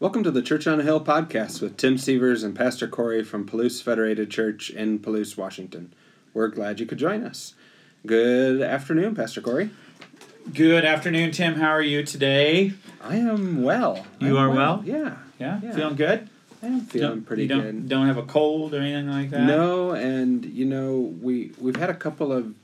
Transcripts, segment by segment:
Welcome to the Church on a Hill podcast with Tim Severs and Pastor Corey from Palouse Federated Church in Palouse, Washington. We're glad you could join us. Good afternoon, Pastor Corey. Good afternoon, Tim. How are you today? I am well. You I'm are well? Yeah. Yeah, Yeah. feeling good. I am feeling Don't- pretty you don't, good. Don't have a cold or anything like that. No, and you know we we've had a couple of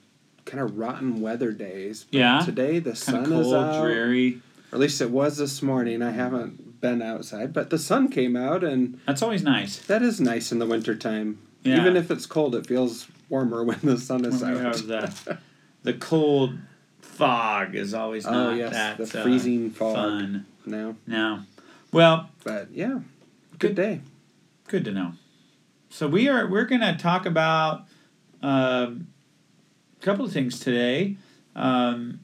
kind of rotten weather days. but Yeah? Today the kind sun cold, is out. dreary. Or at least it was this morning. I haven't been outside, but the sun came out, and That's always nice. that is nice in the wintertime. Yeah. Even if it's cold, it feels warmer when the sun is When we out. have the the cold fog is always Oh, not yes, that the uh, freezing fog. fun. No, No. Well, but yeah, good day. good to know. So we are we're to talk about um, a couple of things today. Um,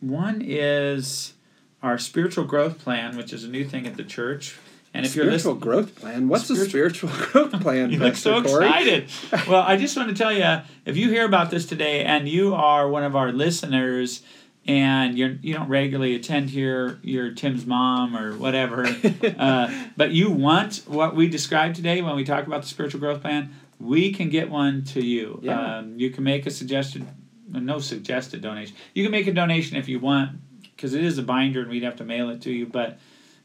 one is our spiritual growth plan, which is a new thing at the church. And if you're spiritual listening, growth plan. What's a spiritual growth plan? You look so Corey? excited. well, I just want to tell you if you hear about this today and you are one of our listeners and you're, you don't regularly attend here, you're Tim's mom or whatever, uh, but you want what we described today when we talk about the spiritual growth plan, we can get one to you. Yeah. Um, you can make a suggested, no suggested donation. You can make a donation if you want because it is a binder and we'd have to mail it to you, but.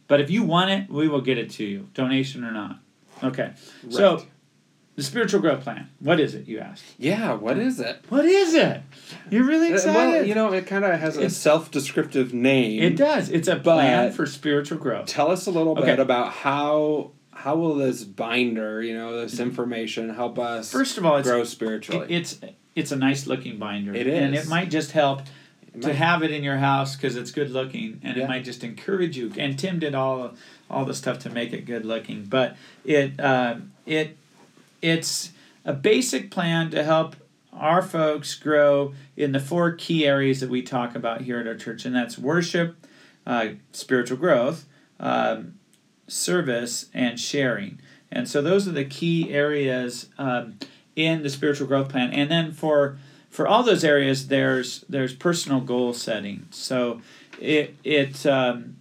But if you want it, we will get it to you, donation or not. Okay. Right. So, the spiritual growth plan. What is it? You asked. yeah, what is it? What is it? You're really Uh, excited. Well, you know, it kind of has a It's- self-descriptive name. it does. It's a plan for spiritual growth. Tell us a little Okay. bit about how how will this binder, you know, this information help us. First of all, grow spiritually? it's it's a nice looking binder. It and it might just help It to might- have it in your house because it's good looking, and Yeah. it might just encourage you. And Tim did all all the stuff to make it good looking, but it uh, it it's a basic plan to help our folks grow in the four key areas that we talk about here at our church, and that's worship, uh, spiritual growth, um, service, and sharing. And so those are the key areas um, in the spiritual growth plan. And then for for all those areas, there's there's personal goal setting. So it it um,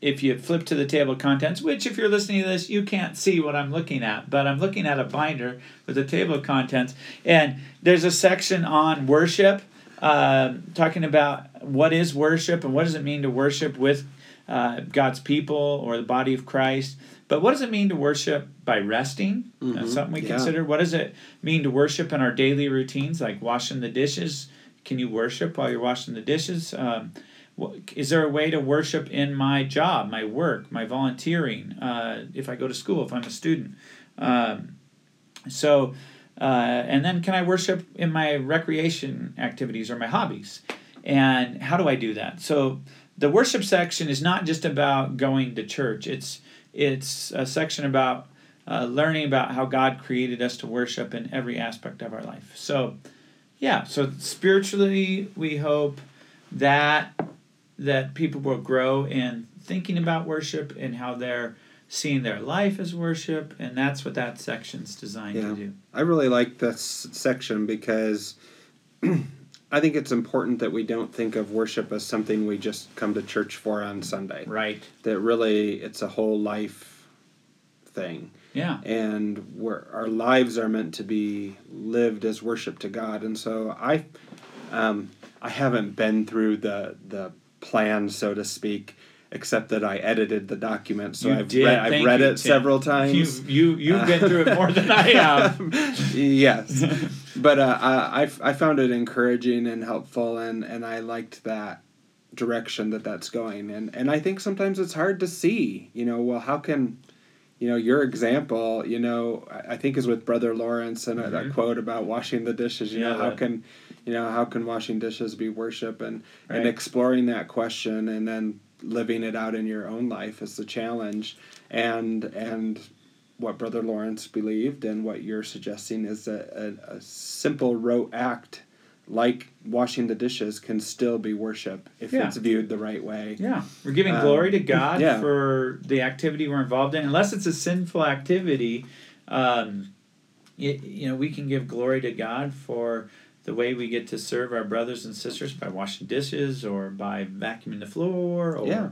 if you flip to the table of contents, which if you're listening to this, you can't see what I'm looking at, but I'm looking at a binder with a table of contents, and there's a section on worship, um, talking about what is worship and what does it mean to worship with uh, God's people or the body of Christ. But what does it mean to worship by resting? That's Mhm, something we yeah. consider. What does it mean to worship in our daily routines, like washing the dishes? Can you worship while you're washing the dishes? Um, is there a way to worship in my job, my work, my volunteering? Uh, if I go to school, if I'm a student, um, so uh, and then can I worship in my recreation activities or my hobbies? And how do I do that? So the worship section is not just about going to church. It's it's a section about uh, learning about how God created us to worship in every aspect of our life. So, yeah. So spiritually, we hope that that people will grow in thinking about worship and how they're seeing their life as worship, and that's what that section's designed Yeah. to do. I really like this section because I think it's important that we don't think of worship as something we just come to church for on Sunday. Right. That really it's a whole life thing. Yeah. and we're, our lives are meant to be lived as worship to God. And so I, um, I haven't been through the the plan, so to speak, except that I edited the document. So You I've did. read I've read you, it Tim. several times. You you you've been through it more than I have. yes, but uh, I I I found it encouraging and helpful, and and I liked that direction that that's going and and I think sometimes it's hard to see you know well how can you know your example you know I think is with brother Lawrence and uh that quote about washing the dishes you know how the- can you know how can washing dishes be worship and and exploring that question and then living it out in your own life is the challenge and and what brother Lawrence believed and what you're suggesting is a, a, a simple rote act like washing the dishes can still be worship if Yeah. it's viewed the right way Yeah, we're giving Um, glory to God yeah. for the activity we're involved in. Unless it's a sinful activity, um, y you know, we can give glory to God for the way we get to serve our brothers and sisters by washing dishes or by vacuuming the floor or Yeah.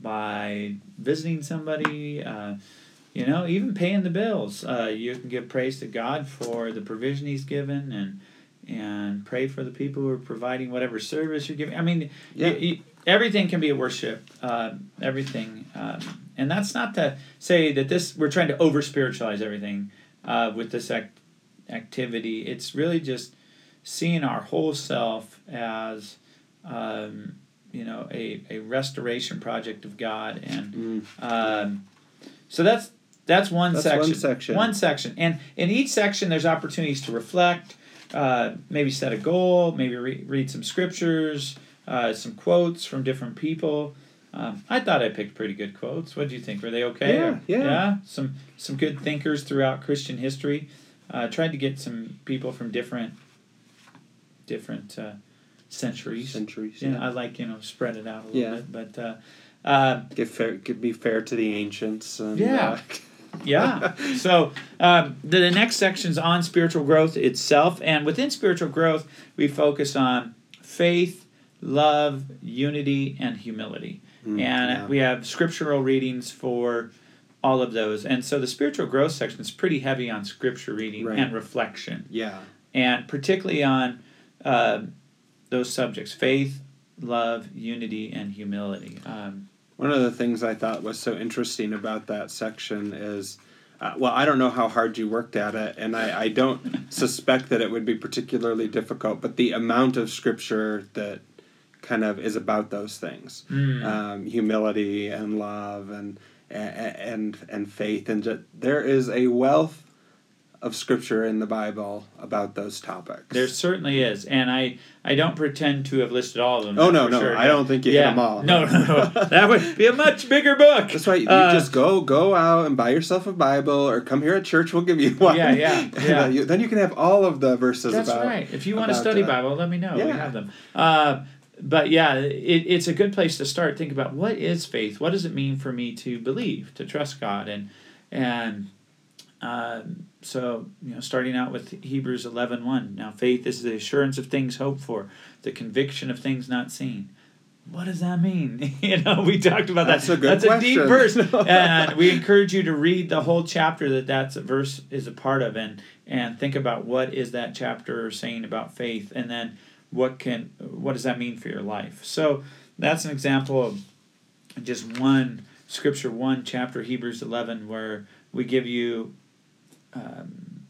by visiting somebody. Uh, you know, even paying the bills. Uh, you can give praise to God for the provision He's given, and and pray for the people who are providing whatever service you're giving. I mean, Yeah. you- you- everything can be a worship. Uh, everything, um, and that's not to say that this we're trying to over spiritualize everything uh, with this act- activity. It's really just seeing our whole self as. Um, you know, a, a restoration project of God, and Mm. um, so that's that's one That's section. one section. One section, and in each section, there's opportunities to reflect, uh, maybe set a goal, maybe re- read some scriptures, uh, some quotes from different people. Um, I thought I picked pretty good quotes. What do you think? Were they okay? Yeah, Or- yeah. yeah. Some some good thinkers throughout Christian history. Uh, tried to get some people from different different uh, centuries. Centuries. Yeah, Yeah. I like you know spread it out a little Yeah. bit, but. Uh, uh, Give fair, give, be fair to the ancients. And, Yeah. uh, yeah. So um, the, the next section's on spiritual growth itself, and within spiritual growth, we focus on faith, love, unity, and humility. Mm, and yeah. we have scriptural readings for all of those. And so the spiritual growth section is pretty heavy on scripture reading Right. and reflection, yeah. and particularly on um those subjects: faith, love, unity, and humility. Um, One of the things I thought was so interesting about that section is, uh, well, I don't know how hard you worked at it, and I, I don't suspect that it would be particularly difficult, but the amount of scripture that kind of is about those things mm, um, humility and love and and and faith and just, there is a wealth of scripture in the bible about those topics There certainly is, and I I don't pretend to have listed all of them. oh no no sure. i don't think you hit them all No, no, no. that would be a much bigger book. That's right. You Uh, just go go out and buy yourself a Bible, or come here at church. We'll give you one. Yeah, yeah, yeah. you- then you can have all of the verses about That's about. right. If you want to study uh, Bible, let me know. We have them. Uh, but yeah, it, it's a good place to start. Think about what is faith. What does it mean for me to believe, to trust God, and and um, so you know, starting out with Hebrews 11, 1. Now, faith is the assurance of things hoped for, the conviction of things not seen. What does that mean? you know, we talked about That's that. a good That's a deep verse, and we encourage you to read the whole chapter that that verse is a part of, and and think about what is that chapter saying about faith, and then what can what does that mean for your life. So that's an example of just one scripture, one chapter, Hebrews eleven, where we give you um,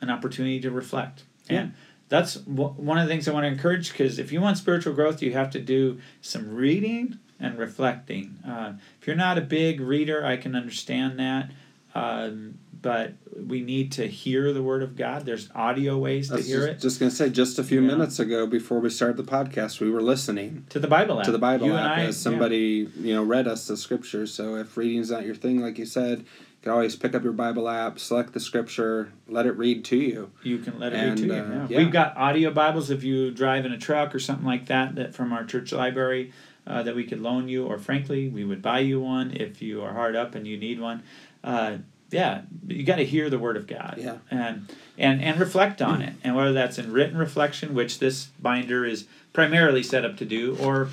an opportunity to reflect, Yeah. and that's w- one of the things I want to encourage because if you want spiritual growth, you have to do some reading and reflecting. Uh, if you're not a big reader, I can understand that. Um, but we need to hear the word of God. There's audio ways to hear just, it. just gonna say, just a few Yeah. minutes ago, before we started the podcast, we were listening To the Bible app. to the Bible You app and I, as somebody you know read us the scripture. So if reading's not your thing, like you said, can always pick up your Bible app, select the scripture, let it read to you. you can let it And, read to you. uh, Yeah. yeah. We've got audio Bibles if you drive in a truck or something like that, that from our church library uh, that we could loan you, or frankly, we would buy you one if you are hard up and you need one. Uh, yeah, you got to hear the word of God. Yeah. and and and reflect on it, and whether that's in written reflection, which this binder is primarily set up to do, or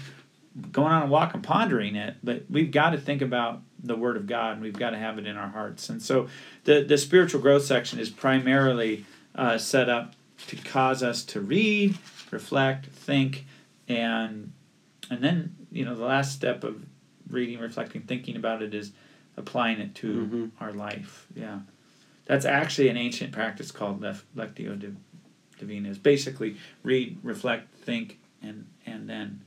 going on a walk and pondering it. But we've got to think about the Word of God, and we've got to have it in our hearts. And so, the the spiritual growth section is primarily uh, set up to cause us to read, reflect, think, and and then you know the last step of reading, reflecting, thinking about it is applying it to Mhm. our life. Yeah, that's actually an ancient practice called lef- lectio div- divina. Is basically read, reflect, think, and and then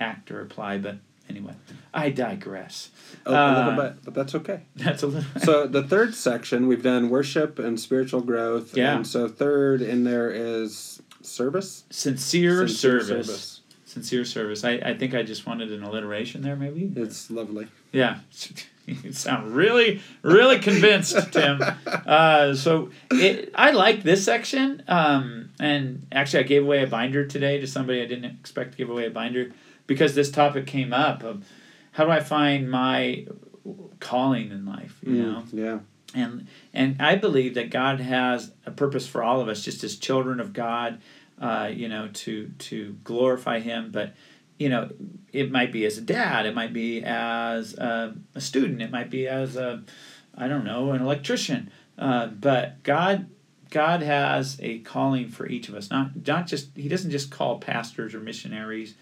act or apply. But anyway, I digress. A, a Uh, little bit, but that's okay. That's a little. so the third section we've done worship and spiritual growth Yeah. and so third in there is service sincere, Sincere service. Sincere service. I, I think I just wanted an alliteration there, maybe. it's lovely Yeah. You sound really, really convinced, Tim. Uh, so it, I like this section. Um, and actually, I gave away a binder today to somebody I didn't expect to give away a binder because this topic came up of how do I find my calling in life, you Mm, know? yeah and and I believe that God has a purpose for all of us, just as children of God, uh, you know, to to glorify Him, but you know, it might be as a dad, it might be as a, a student, it might be as a, I don't know, an electrician. Uh, but God, God has a calling for each of us. Not not just He doesn't just call pastors or missionaries,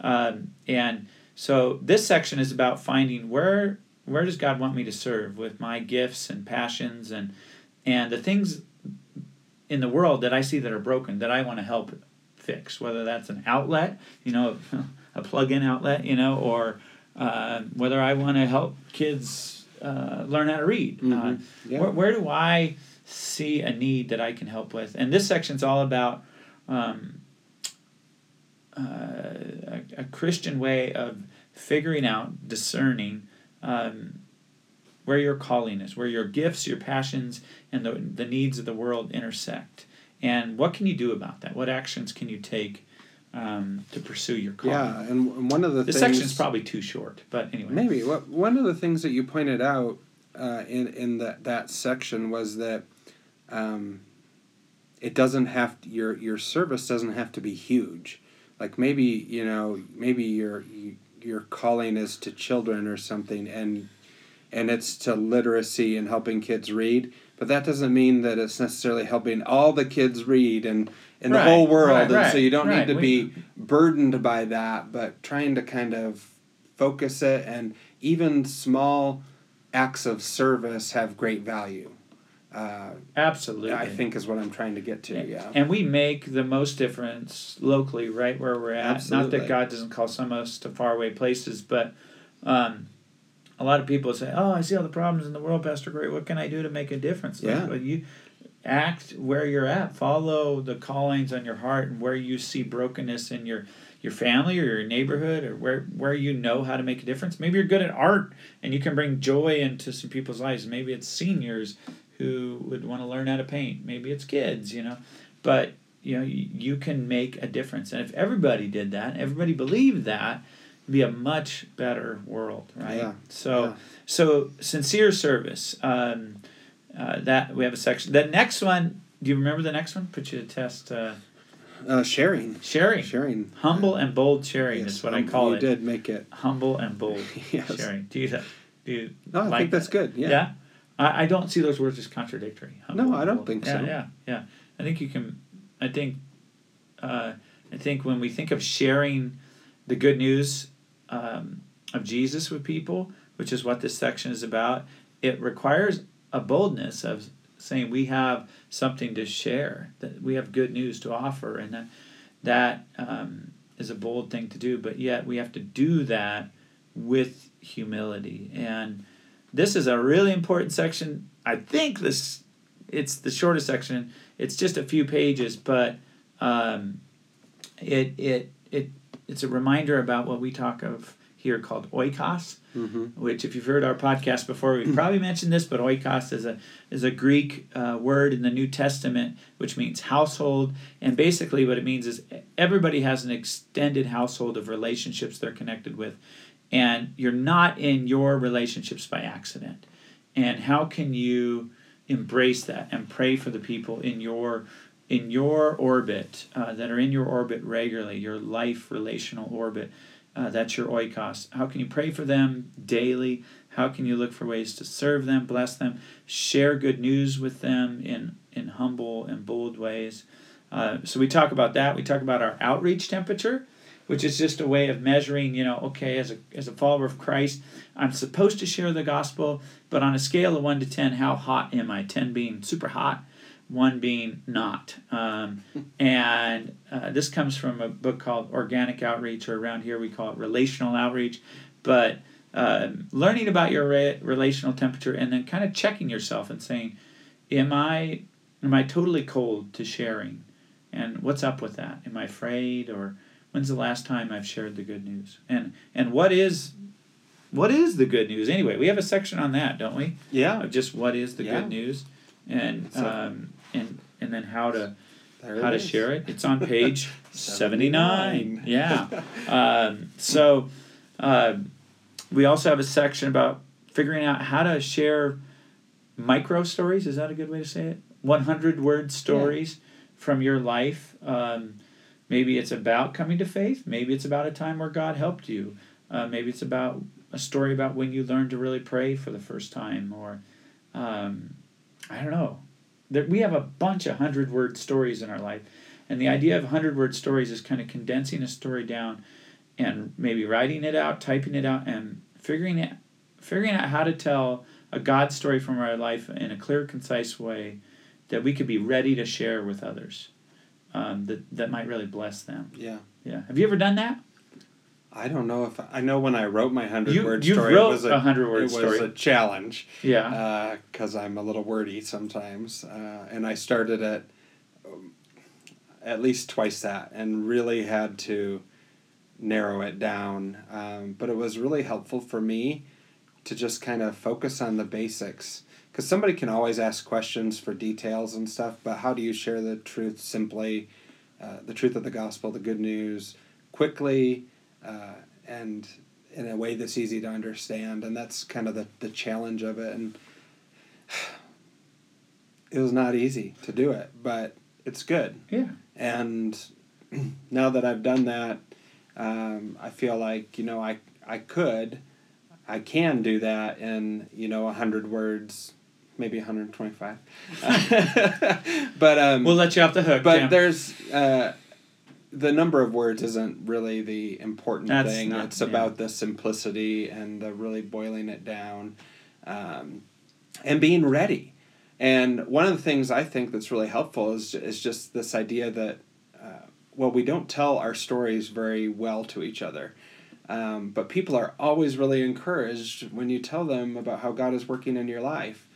um, and so this section is about finding where where does God want me to serve with my gifts and passions and and the things in the world that I see that are broken that I want to help fix. Whether that's an outlet, you know, a plug-in outlet, you know, or uh, whether I want to help kids uh, learn how to read. Mhm. Uh, Yeah. where, where do I see a need that I can help with? And this section's all about um, uh, a, a Christian way of figuring out, discerning um, where your calling is, where your gifts, your passions, and the, the needs of the world intersect. And what can you do about that? What actions can you take um, to pursue your calling? Yeah, and one of the This things section's probably too short, but anyway. maybe what one of the things that you pointed out uh, in in that that section was that um, it doesn't have to, your your service doesn't have to be huge. Like maybe you know maybe your your calling is to children or something, and and it's to literacy and helping kids read. But that doesn't mean that it's necessarily helping all the kids read and in the whole world. right, and so you don't right. need to We- be burdened by that, but trying to kind of focus it and even small acts of service have great value. Uh, Absolutely. I think is what I'm trying to get to. Yeah. And we make the most difference locally, right where we're at. Not that God doesn't call some of us to faraway places, but um, a lot of people say, "Oh, I see all the problems in the world, Pastor Gray. What can I do to make a difference?" Like, Yeah. well, you act where you're at. Follow the callings on your heart and where you see brokenness in your your family or your neighborhood or where where you know how to make a difference. Maybe you're good at art and you can bring joy into some people's lives. Maybe it's seniors who would want to learn how to paint. Maybe it's kids, you know. But you know, you, you can make a difference. And if everybody did that, everybody believed that, it'd be a much better world, right? Yeah. So Yeah. so sincere service. Um, uh, that we have a section. The next one, do you remember the next one? Put you to test. Uh, Uh, sharing. sharing. Sharing. Humble and bold sharing Yes, is what I call you it. did make it. Humble and bold Yes. sharing. Do you do you No, I like think that's that? good. Yeah. Yeah. I, I don't see those words as contradictory. No, I don't think yeah, so. Yeah, yeah. I think you can. I think. Uh, I think when we think of sharing the good news um, of Jesus with people, which is what this section is about, it requires a boldness of saying we have something to share, that we have good news to offer, and that that um, is a bold thing to do. But yet we have to do that with humility, and this is a really important section. I think this it's the shortest section. It's just a few pages, but um, it it it it's a reminder about what we talk of here called oikos, Mm-hmm. which if you've heard our podcast before, we've probably mentioned this, but oikos is a is a Greek uh, word in the New Testament which means household, and basically what it means is everybody has an extended household of relationships they're connected with, and you're not in your relationships by accident. And how can you embrace that and pray for the people in your in your orbit uh, that are in your orbit regularly, your life relational orbit? Uh, that's your oikos. How can you pray for them daily? How can you look for ways to serve them, bless them, share good news with them in, in humble and bold ways? Uh, so we talk about that. We talk about our outreach temperature, which is just a way of measuring, you know, okay, as a, as a follower of Christ, I'm supposed to share the gospel, but on a scale of 1 to 10, how hot am I? 10 being super hot, 1 being not. Um, and uh, this comes from a book called Organic Outreach, or around here we call it Relational Outreach. But um, learning about your re- relational temperature and then kind of checking yourself and saying, am I am I totally cold to sharing? And what's up with that? Am I afraid or when's the last time I've shared the good news? And and what is what is the good news anyway? We have a section on that, don't we? Yeah. Of just what is the Yeah. good news, and So- um, and and then how to how to is. share it. It's on page 79. Yeah. Um, so um we also have a section about figuring out how to share micro stories. Is that a good way to say it? One hundred word stories from your life. Um, maybe it's about coming to faith. Maybe it's about a time where God helped you. Uh, maybe it's about a story about when you learned to really pray for the first time, or um, I don't know. There, we have a bunch of hundred word stories in our life, and the idea of hundred word stories is kind of condensing a story down, and maybe writing it out, typing it out, and figuring it, figuring out how to tell a God story from our life in a clear, concise way that we could be ready to share with others. Um, that that might really bless them. Yeah. Yeah. Have you ever done that? I don't know if I know when I wrote my hundred You word you story. wrote it was a hundred word it was a challenge yeah. because I'm a little wordy sometimes, uh, and I started at um, at least twice that, and really had to narrow it down. Um, but it was really helpful for me to just kind of focus on the basics because somebody can always ask questions for details and stuff, but how do you share the truth simply, uh, the truth of the gospel, the good news, quickly, uh, and in a way that's easy to understand? And that's kind of the, the challenge of it. And it was not easy to do it, but it's good. yeah. And now that I've done that, um, I feel like you know I I could, I can do that in you know hundred words, maybe one hundred twenty five. but um, We'll let you off the hook. but there's uh, the number of words isn't really the important That's thing. not- it's yeah. about the simplicity and the really boiling it down, um, and being ready. And one of the things I think that's really helpful is is just this idea that uh, well we don't tell our stories very well to each other. Um, but people are always really encouraged when you tell them about how God is working in your life.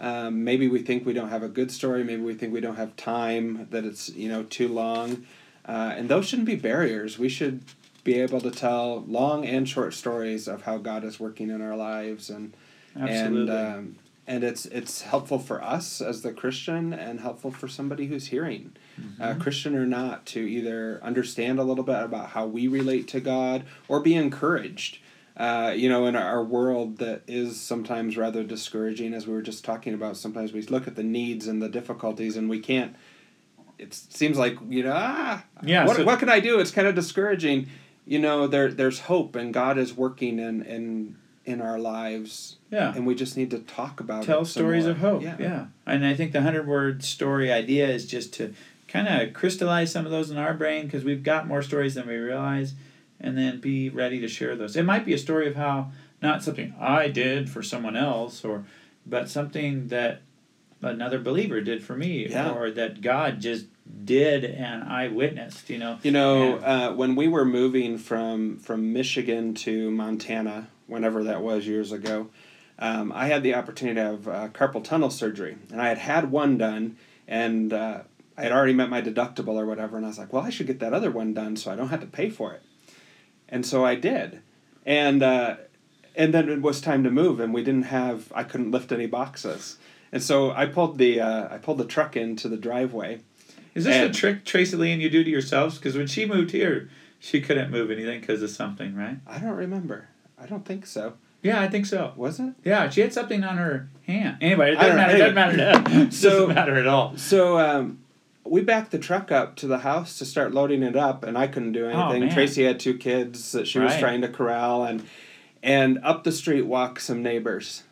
Um, maybe we think we don't have a good story. Maybe we think we don't have time. That it's you know too long, uh, and those shouldn't be barriers. We should be able to tell long and short stories of how God is working in our lives, and Absolutely. and um, and it's it's helpful for us as the Christian, and helpful for somebody who's hearing, Mm-hmm. uh, Christian or not, to either understand a little bit about how we relate to God or be encouraged uh, you know, in our world that is sometimes rather discouraging, as we were just talking about. Sometimes we look at the needs and the difficulties, and we can't. It seems like you know, ah, Yeah, What, so- what can I do? It's kind of discouraging. You know, there there's hope, and God is working in in in our lives, yeah. and we just need to talk about Tell stories more. of hope. Yeah. Yeah. And I think the hundred word story idea is just to kind of crystallize some of those in our brain because we've got more stories than we realize, and then be ready to share those. It might be a story of how not something I did for someone else, or but something that another believer did for me, Yeah. or that God just did and I witnessed. You know. You know, uh, when we were moving from from Michigan to Montana, whenever that was years ago, um, I had the opportunity to have uh, carpal tunnel surgery, and I had had one done, and uh, I had already met my deductible or whatever, and I was like, well, I should get that other one done so I don't have to pay for it, and so I did, and uh, and then it was time to move, and we didn't have, I couldn't lift any boxes, and so I pulled the uh, I pulled the truck into the driveway. Is this And- a trick Tracy Lee and you do to yourselves? Because when she moved here, she couldn't move anything because of something, right? I don't remember. I don't think so. Yeah, I think so. Was it? Yeah, she had something on her hand. Anyway, it doesn't matter. It doesn't matter. It doesn't matter at all. So um, we backed the truck up to the house to start loading it up, and I couldn't do Oh, anything. man. Tracy had two kids that she was trying to corral, and and up the street walk some neighbors,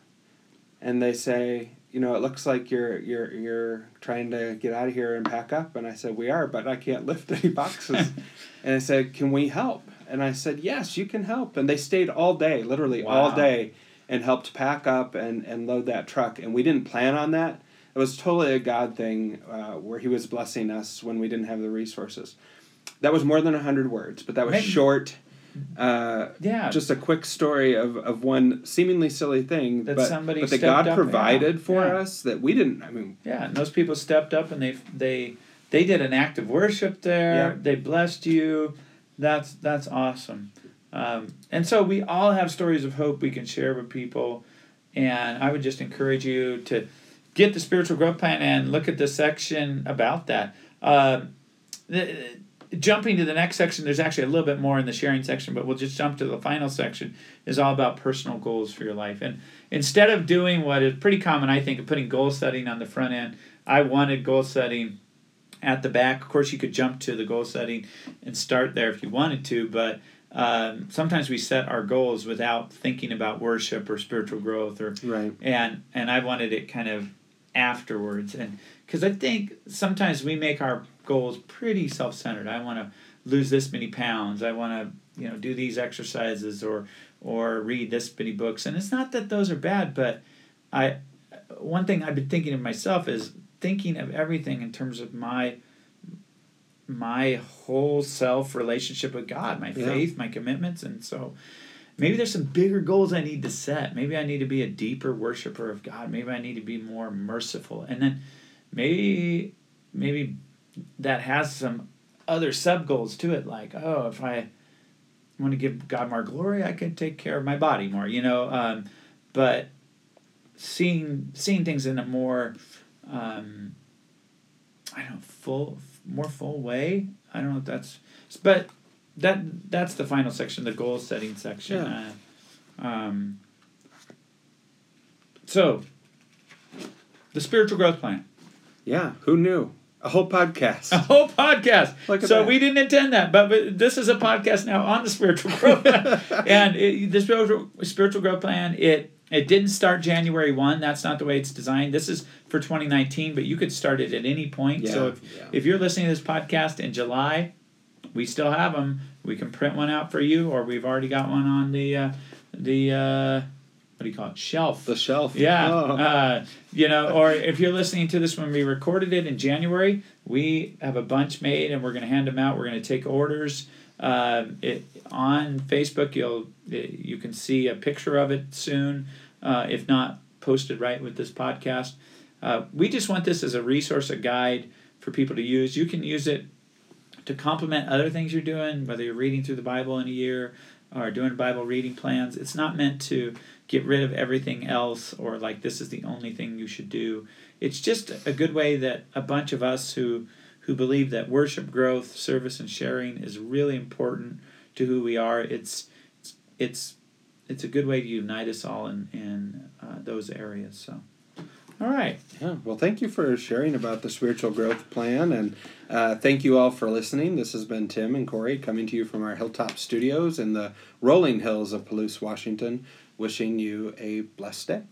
and they say, you know, it looks like you're you're you're trying to get out of here and pack up, and I said we are, but I can't lift any boxes, and I said, can we help? And I said, yes, you can help, and they stayed all day, literally all day, and helped pack up and and load that truck, and we didn't plan on that. It was totally a God thing uh, where He was blessing us when we didn't have the resources. That was more than 100 words, but that was Maybe- short. Uh, Yeah. just a quick story of, of one seemingly silly thing, That but, somebody but that God up, provided yeah, for yeah. us that we didn't. I mean, yeah, and those people stepped up and they they they did an act of worship there. Yeah. They blessed you. That's that's awesome. Um, and so we all have stories of hope we can share with people. And I would just encourage you to get the spiritual growth plan and look at the section about that. Um, the, jumping to the next section, there's actually a little bit more in the sharing section, but we'll just jump to the final section. Is all about personal goals for your life. And instead of doing what is pretty common, I think, of putting goal setting on the front end, I wanted goal setting at the back. Of course, you could jump to the goal setting and start there if you wanted to, but um, sometimes we set our goals without thinking about worship or spiritual growth or Right. and and I wanted it kind of afterwards and because I think sometimes we make our goals pretty self-centered. I want to lose this many pounds. I want to you know do these exercises or or read this many books. And it's not that those are bad, but I one thing I've been thinking of myself is thinking of everything in terms of my my whole self relationship with God, my Yeah. faith, my commitments, and so maybe there's some bigger goals I need to set. Maybe I need to be a deeper worshiper of God. Maybe I need to be more merciful, and then maybe maybe that has some other sub goals to it, like oh, if I want to give God more glory, I can take care of my body more, you know. Um, but seeing seeing things in a more um, I don't know, full more full way. I don't know if that's but that that's the final section, the goal setting section. Yeah. Uh, um, so the spiritual growth plan. Yeah. Who knew? A whole podcast. A whole podcast. Look so that. we didn't intend that, but, but this is a podcast now on the spiritual growth plan. and it, the spiritual spiritual growth plan it it didn't start January one. That's not the way it's designed. This is for 2019, but you could start it at any point. Yeah, so if yeah. if you're listening to this podcast in July, we still have them. We can print one out for you, or we've already got one on the uh, the uh, what do you call it shelf. the shelf. Yeah, Oh. uh, you know, or if you're listening to this when we recorded it in January, we have a bunch made and we're going to hand them out. We're going to take orders. Um, it on Facebook, you'll you can see a picture of it soon, uh, if not posted right with this podcast. Uh, we just want this as a resource, a guide for people to use. You can use it to complement other things you're doing, whether you're reading through the Bible in a year or doing Bible reading plans. It's not meant to get rid of everything else or like this is the only thing you should do. It's just a good way that a bunch of us who who believe that worship, growth, service, and sharing is really important to who we are. It's it's it's, a good way to unite us all in in uh, those areas. So, all right. Yeah. Well, thank you for sharing about the spiritual growth plan, and uh, thank you all for listening. This has been Tim and Corey coming to you from our Hilltop Studios in the rolling hills of Palouse, Washington. Wishing you a blessed day.